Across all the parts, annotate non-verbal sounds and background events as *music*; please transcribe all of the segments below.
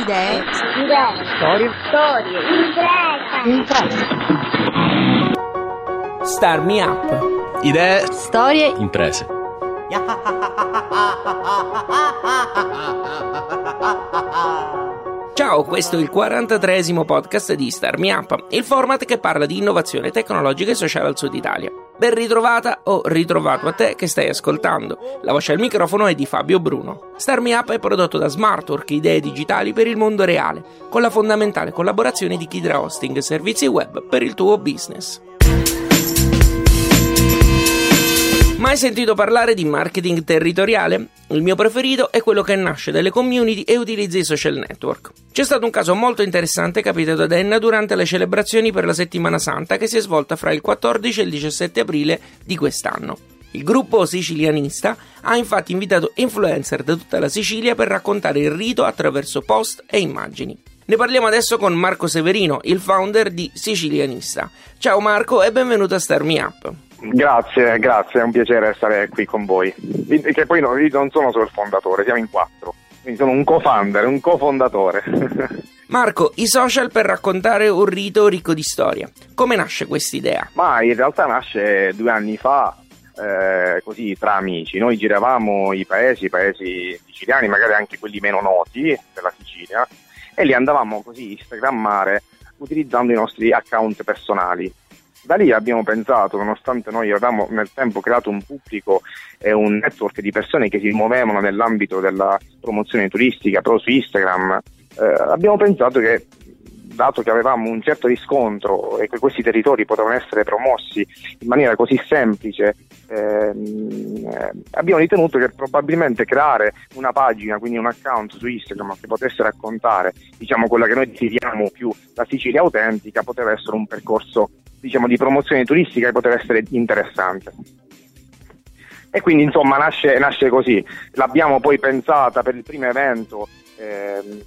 Idee. Storie. Storie. Imprese. Star Me Up. Idee, Storie imprese. Ciao, questo è il 43esimo podcast di Star Me Up, il format che parla di innovazione tecnologica e sociale al sud Italia. Ben ritrovata o ritrovato a te che stai ascoltando. La voce al microfono è di Fabio Bruno. Star Me Up è prodotto da Smartwork, idee digitali per il mondo reale, con la fondamentale collaborazione di Kidra Hosting, servizi web per il tuo business. Mai sentito parlare di marketing territoriale? Il mio preferito è quello che nasce dalle community e utilizza i social network. C'è stato un caso molto interessante capitato ad Enna durante le celebrazioni per la settimana santa che si è svolta fra il 14 e il 17 aprile di quest'anno. Il gruppo sicilianista ha infatti invitato influencer da tutta la Sicilia per raccontare il rito attraverso post e immagini. Ne parliamo adesso con Marco Severino, il founder di Sicilianista. Ciao Marco e benvenuto a Star Me Up. Grazie, grazie, è un piacere stare qui con voi. Che poi no, io non sono solo il fondatore, siamo in quattro. Quindi sono un co-founder, un cofondatore. *laughs* Marco, i social per raccontare un rito ricco di storia. Come nasce quest'idea? Ma in realtà nasce due anni fa, eh, così tra amici. Noi giravamo i paesi, i paesi siciliani, magari anche quelli meno noti della Sicilia, e li andavamo così instagrammare utilizzando i nostri account personali. Da lì abbiamo pensato, nonostante noi avevamo nel tempo creato un pubblico e un network di persone che si muovevano nell'ambito della promozione turistica, però su Instagram, eh, abbiamo pensato che dato che avevamo un certo riscontro e che questi territori potevano essere promossi in maniera così semplice, ehm, eh, abbiamo ritenuto che probabilmente creare una pagina, quindi un account su Instagram che potesse raccontare diciamo, quella che noi definiamo più la Sicilia autentica, poteva essere un percorso diciamo, di promozione turistica che poteva essere interessante. E quindi insomma nasce, nasce così. L'abbiamo poi pensata per il primo evento ehm,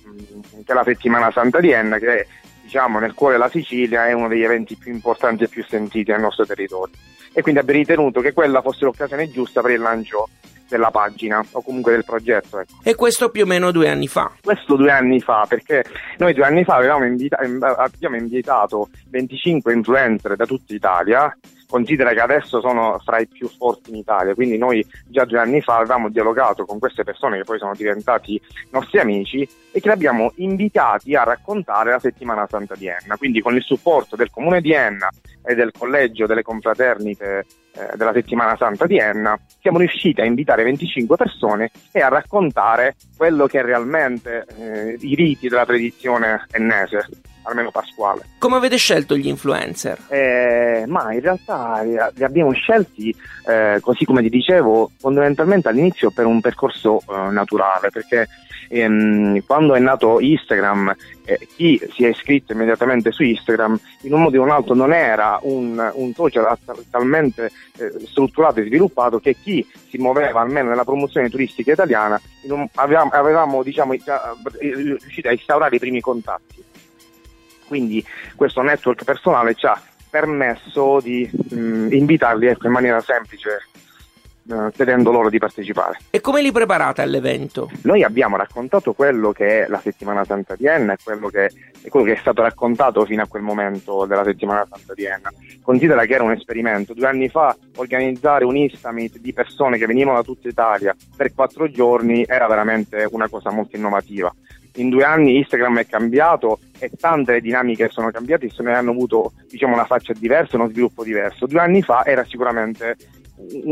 che è la settimana Santa di Enna, che diciamo nel cuore della Sicilia è uno degli eventi più importanti e più sentiti nel nostro territorio. E quindi abbiamo ritenuto che quella fosse l'occasione giusta per il lancio della pagina o comunque del progetto. Ecco. E questo più o meno due anni fa. Questo due anni fa, perché noi due anni fa avevamo invita- abbiamo invitato 25 influencer da tutta Italia considera che adesso sono fra i più forti in Italia, quindi noi già due anni fa avevamo dialogato con queste persone che poi sono diventati nostri amici e che li abbiamo invitati a raccontare la settimana santa di Enna, quindi con il supporto del comune di Enna e del collegio delle confraternite eh, della settimana santa di Enna, siamo riusciti a invitare 25 persone e a raccontare quello che è realmente eh, i riti della tradizione ennese almeno pasquale. Come avete scelto gli influencer? Eh, ma in realtà li abbiamo scelti, eh, così come ti dicevo, fondamentalmente all'inizio per un percorso eh, naturale, perché ehm, quando è nato Instagram, eh, chi si è iscritto immediatamente su Instagram, in un modo o in un altro non era un, un social talmente eh, strutturato e sviluppato che chi si muoveva almeno nella promozione turistica italiana un, avevamo, avevamo diciamo, riuscito a instaurare i primi contatti quindi questo network personale ci ha permesso di mh, invitarli ecco, in maniera semplice eh, chiedendo loro di partecipare. E come li preparate all'evento? Noi abbiamo raccontato quello che è la settimana santa di Enna e quello che, è quello che è stato raccontato fino a quel momento della settimana santa di Enna. Considera che era un esperimento. Due anni fa organizzare un Istamit di persone che venivano da tutta Italia per quattro giorni era veramente una cosa molto innovativa. In due anni Instagram è cambiato e tante dinamiche sono cambiate e ne hanno avuto diciamo, una faccia diversa, uno sviluppo diverso. Due anni fa era sicuramente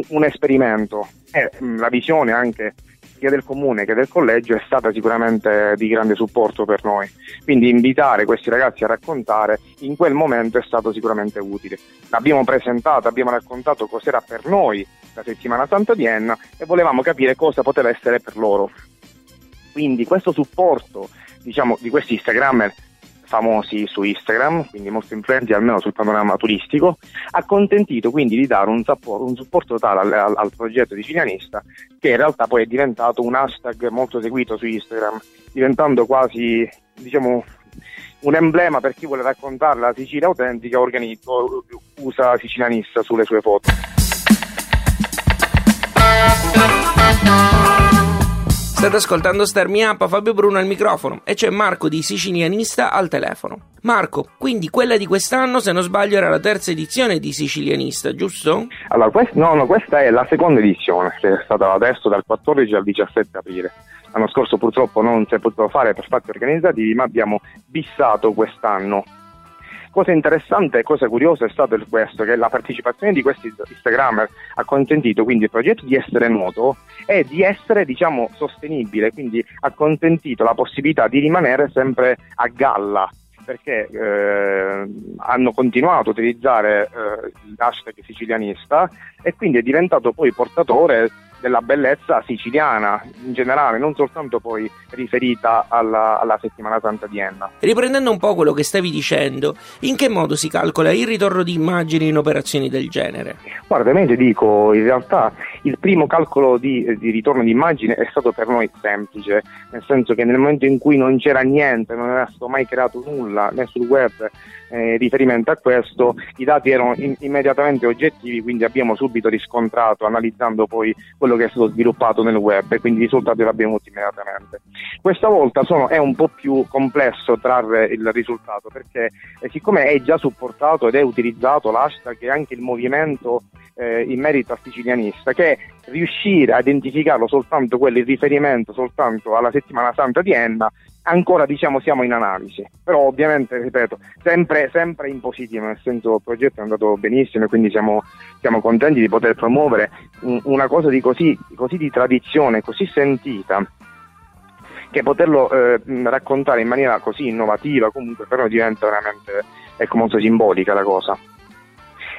un esperimento e la visione anche sia del comune che del collegio è stata sicuramente di grande supporto per noi. Quindi invitare questi ragazzi a raccontare in quel momento è stato sicuramente utile. L'abbiamo presentato, abbiamo raccontato cos'era per noi la settimana santa di Enna e volevamo capire cosa poteva essere per loro. Quindi questo supporto diciamo, di questi Instagrammer famosi su Instagram, quindi molto influenti almeno sul panorama turistico, ha consentito quindi di dare un, supporto, un supporto totale al, al, al, progetto sicilianista che in realtà poi è diventato un hashtag molto seguito su Instagram, diventando quasi diciamo un emblema per chi vuole raccontare la Sicilia autentica organizzo, usa sicilianista sulle sue foto. State ascoltando Starmi Up, Fabio Bruno al microfono e c'è Marco di Sicilianista al telefono. Marco, quindi quella di quest'anno, se non sbaglio, era la terza edizione di Sicilianista, giusto? Allora, quest- no, no, questa è la seconda edizione, che è stata adesso dal 14 al 17 aprile. L'anno scorso purtroppo non si è potuto fare per fatti organizzativi, ma abbiamo bissato quest'anno Cosa interessante e cosa curiosa è stato questo, che la partecipazione di questi Instagrammer ha consentito quindi al progetto di essere noto e di essere diciamo sostenibile, quindi ha consentito la possibilità di rimanere sempre a galla perché eh, hanno continuato a utilizzare eh, l'hashtag sicilianista e quindi è diventato poi portatore della bellezza siciliana in generale, non soltanto poi riferita alla, alla, settimana santa di Enna. Riprendendo un po' quello che stavi dicendo, in che modo si calcola il ritorno di immagini in operazioni del genere? Guarda, ti dico, in realtà il primo calcolo di, di ritorno di immagine è stato per noi semplice, nel senso che nel momento in cui non c'era niente, non era stato mai creato nulla né sul web eh, riferimento a questo, i dati erano in, immediatamente oggettivi, quindi abbiamo subito riscontrato, analizzando poi quello che è stato sviluppato nel web e quindi i risultati li abbiamo avuti immediatamente. Questa volta sono, è un po' più complesso trarre il risultato perché eh, siccome è già supportato ed è utilizzato l'hashtag e anche il movimento eh, in merito al sicilianista, che riuscire a identificarlo soltanto quello, il riferimento soltanto alla settimana santa di Enna, ancora diciamo siamo in analisi, però ovviamente ripeto, sempre, sempre in positivo, nel senso il progetto è andato benissimo e quindi siamo, siamo contenti di poter promuovere una cosa di così, così di tradizione, così sentita che poterlo eh, raccontare in maniera così innovativa comunque però diventa veramente ecco, molto simbolica la cosa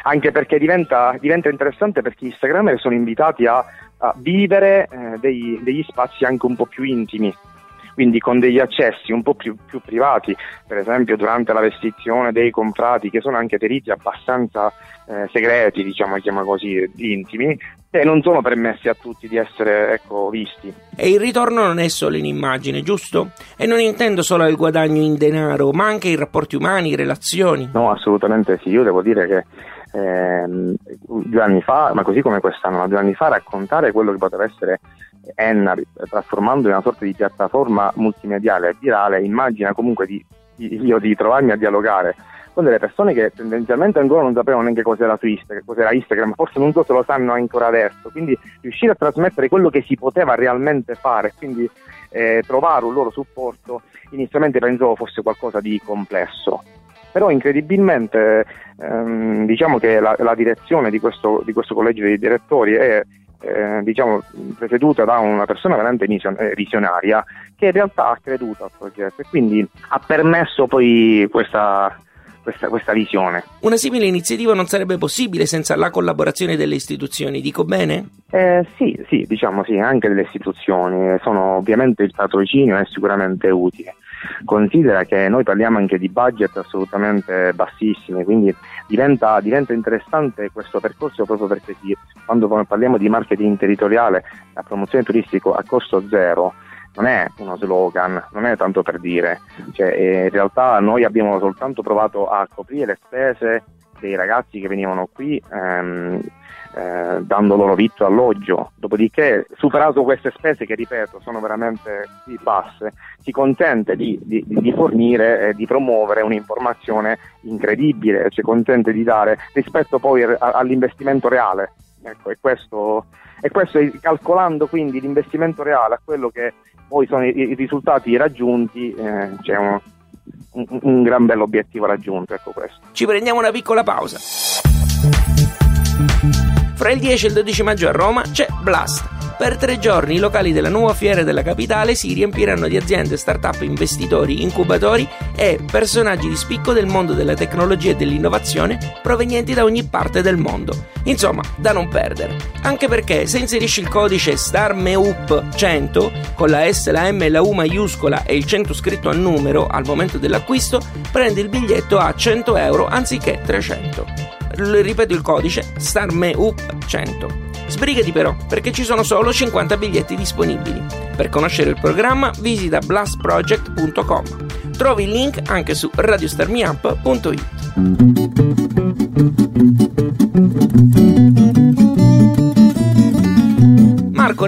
anche perché diventa, diventa interessante perché gli Instagrammer sono invitati a, a vivere eh, dei, degli spazi anche un po' più intimi quindi con degli accessi un po' più, più, privati, per esempio durante la vestizione dei comprati, che sono anche perizi abbastanza eh, segreti, diciamo, chiama così, intimi, e non sono permessi a tutti di essere ecco, visti. E il ritorno non è solo in immagine, giusto? E non intendo solo il guadagno in denaro, ma anche i rapporti umani, relazioni. No, assolutamente sì, io devo dire che ehm, due anni fa, ma così come quest'anno, ma due anni fa raccontare quello che poteva essere Enna trasformando in una sorta di piattaforma multimediale virale, immagina comunque di, io di trovarmi a dialogare con delle persone che tendenzialmente ancora non sapevano neanche cos'era Instagram, cos'era Instagram, forse non so se lo sanno ancora adesso, quindi riuscire a trasmettere quello che si poteva realmente fare, quindi eh, trovare un loro supporto, inizialmente pensavo fosse qualcosa di complesso, però incredibilmente ehm, diciamo che la, la direzione di questo, di questo, collegio di direttori è eh, diciamo, presieduta da una persona veramente eh, visionaria che in realtà ha creduto al progetto e quindi ha permesso poi questa, questa, questa, visione. Una simile iniziativa non sarebbe possibile senza la collaborazione delle istituzioni, dico bene? Eh, sì, sì, diciamo sì, anche delle istituzioni. Sono, ovviamente il patrocinio è sicuramente utile. Considera che noi parliamo anche di budget assolutamente bassissimi, quindi diventa, diventa interessante questo percorso proprio perché quando parliamo di marketing territoriale, la promozione turistica a costo zero, non è uno slogan, non è tanto per dire, cioè, in realtà noi abbiamo soltanto provato a coprire le spese dei ragazzi che venivano qui ehm, eh, dando loro vitto alloggio. Dopodiché, superato queste spese che ripeto sono veramente basse, si consente di, di, di fornire e di promuovere un'informazione incredibile, si consente di dare rispetto poi all'investimento reale. Ecco, e questo, e questo calcolando quindi l'investimento reale a quello che poi sono i, i risultati raggiunti, eh, c'è un, un, un gran bell'obiettivo raggiunto. Ecco questo. Ci prendiamo una piccola pausa. Fra il 10 e il 12 maggio a Roma c'è Blast per tre giorni i locali della nuova fiera della capitale si riempiranno di aziende, start-up, investitori, incubatori e personaggi di spicco del mondo della tecnologia e dell'innovazione provenienti da ogni parte del mondo. Insomma, da non perdere. Anche perché se inserisci il codice STARMEUP100 con la S, la M e la U maiuscola e il 100 scritto a numero al momento dell'acquisto, prendi il biglietto a 100 euro anziché 300. Ripeto il codice STARMEUP100. Sbrigati però, perché ci sono solo 50 biglietti disponibili. Per conoscere il programma visita blastproject.com. Trovi il link anche su radiostarmiup.it.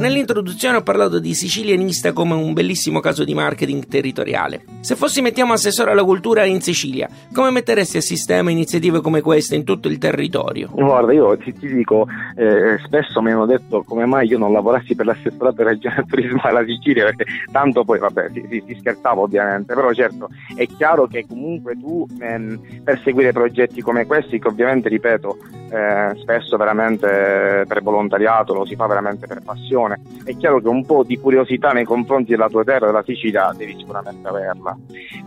nell'introduzione ho parlato di sicilianista come un bellissimo caso di marketing territoriale. Se fossi mettiamo assessore alla cultura in Sicilia, come metteresti a sistema iniziative come queste in tutto il territorio? Guarda, io ti, ti dico, eh, spesso mi hanno detto come mai io non lavorassi per l'assessorato regionale turismo alla Sicilia, perché tanto poi, vabbè, si, si, si scherzava ovviamente, però certo è chiaro che comunque tu ehm, per seguire progetti come questi, che ovviamente, ripeto, eh, spesso veramente per volontariato lo si fa veramente per passione, passione. È chiaro che un po' di curiosità nei confronti della tua terra, della Sicilia, devi sicuramente averla.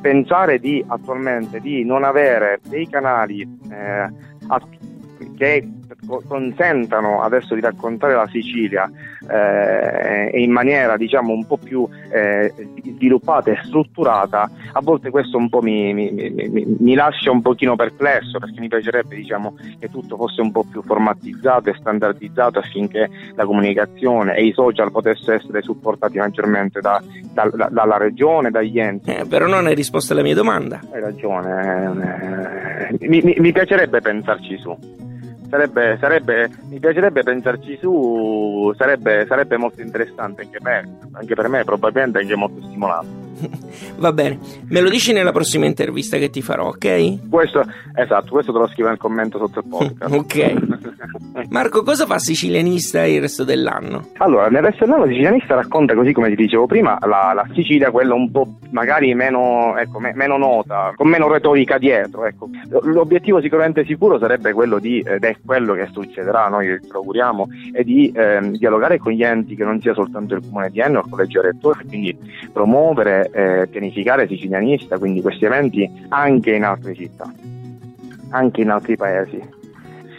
Pensare di attualmente di non avere dei canali eh, che consentano adesso di raccontare la Sicilia eh, in maniera diciamo un po' più eh, sviluppata e strutturata, a volte questo un po' mi, mi, mi, mi, lascia un pochino perplesso perché mi piacerebbe diciamo, che tutto fosse un po' più formatizzato e standardizzato affinché la comunicazione e i social potessero essere supportati maggiormente da, da, da, dalla regione, dagli enti. Eh, però non hai risposto alla mia domanda. Hai ragione, eh, mi piacerebbe pensarci su sarebbe, sarebbe, mi piacerebbe pensarci su, sarebbe, sarebbe molto interessante anche, me, anche per me, probabilmente anche molto stimolante. *laughs* Va bene, me lo dici nella prossima intervista che ti farò, ok? Questo, esatto, questo te lo scrivo nel commento sotto il podcast. *laughs* ok. *laughs* Marco, cosa fa Sicilianista il resto dell'anno? Allora, nel resto dell'anno Sicilianista racconta, così come ti dicevo prima, la, la Sicilia, quella un po' magari meno, ecco, me, meno nota, con meno retorica dietro. Ecco. L'obiettivo sicuramente sicuro sarebbe quello di, ed è quello che succederà, noi ci auguriamo, è di eh, dialogare con gli enti che non sia soltanto il comune di Enno, il collegio rettori, quindi promuovere eh, pianificare sicilianista, quindi questi eventi anche in altre città, anche in altri paesi.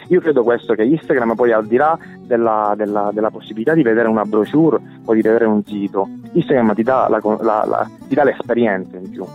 Io credo questo che Instagram poi al di là della, della, della possibilità di vedere una brochure o di vedere un sito, Instagram ti dà, la, la, la, ti dà l'esperienza in più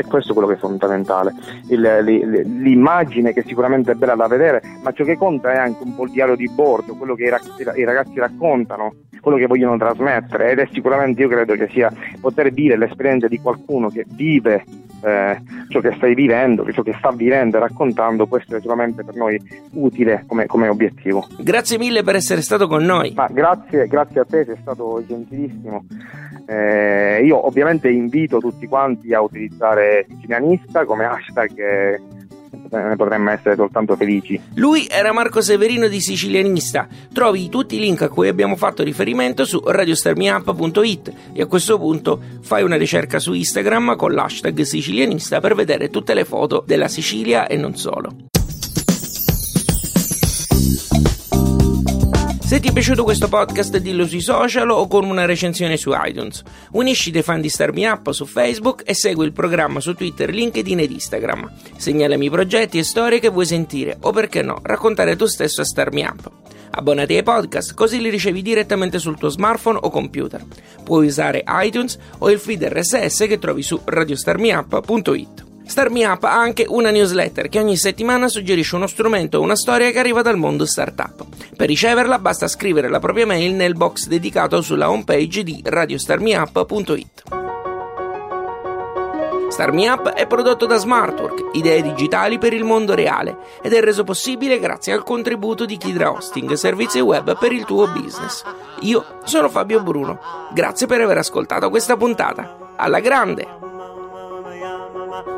è questo quello che è fondamentale, Il, l'immagine che sicuramente è bella da vedere, ma ciò che conta è anche un po' il diario di bordo, quello che i ragazzi, i ragazzi raccontano, quello che vogliono trasmettere ed è sicuramente io credo che sia poter vivere l'esperienza di qualcuno che vive eh, ciò che stai vivendo, ciò che sta vivendo e raccontando può essere sicuramente per noi utile come, come, obiettivo. Grazie mille per essere stato con noi. Ma grazie, grazie a te, sei stato gentilissimo. Eh, io ovviamente invito tutti quanti a utilizzare sicilianista come hashtag eh, ne potremmo essere soltanto felici. Lui era Marco Severino di Sicilianista. Trovi tutti i link a cui abbiamo fatto riferimento su radiostarmiup.it e a questo punto fai una ricerca su Instagram con l'hashtag sicilianista per vedere tutte le foto della Sicilia e non solo. Se ti è piaciuto questo podcast dillo sui social o con una recensione su iTunes. Unisci dei fan di Starmi Up su Facebook e segui il programma su Twitter, LinkedIn ed Instagram. Segnalami progetti e storie che vuoi sentire o perché no, raccontare tu stesso a Starmi Up. Abbonati ai podcast così li ricevi direttamente sul tuo smartphone o computer. Puoi usare iTunes o il feed RSS che trovi su radiostarmiup.it. Starmi Up ha anche una newsletter che ogni settimana suggerisce uno strumento o una storia che arriva dal mondo startup. Per riceverla basta scrivere la propria mail nel box dedicato sulla homepage di radiostarmiup.it. Starmi Up è prodotto da Smartwork, idee digitali per il mondo reale, ed è reso possibile grazie al contributo di Kidra Hosting, servizi web per il tuo business. Io sono Fabio Bruno, grazie per aver ascoltato questa puntata. Alla grande!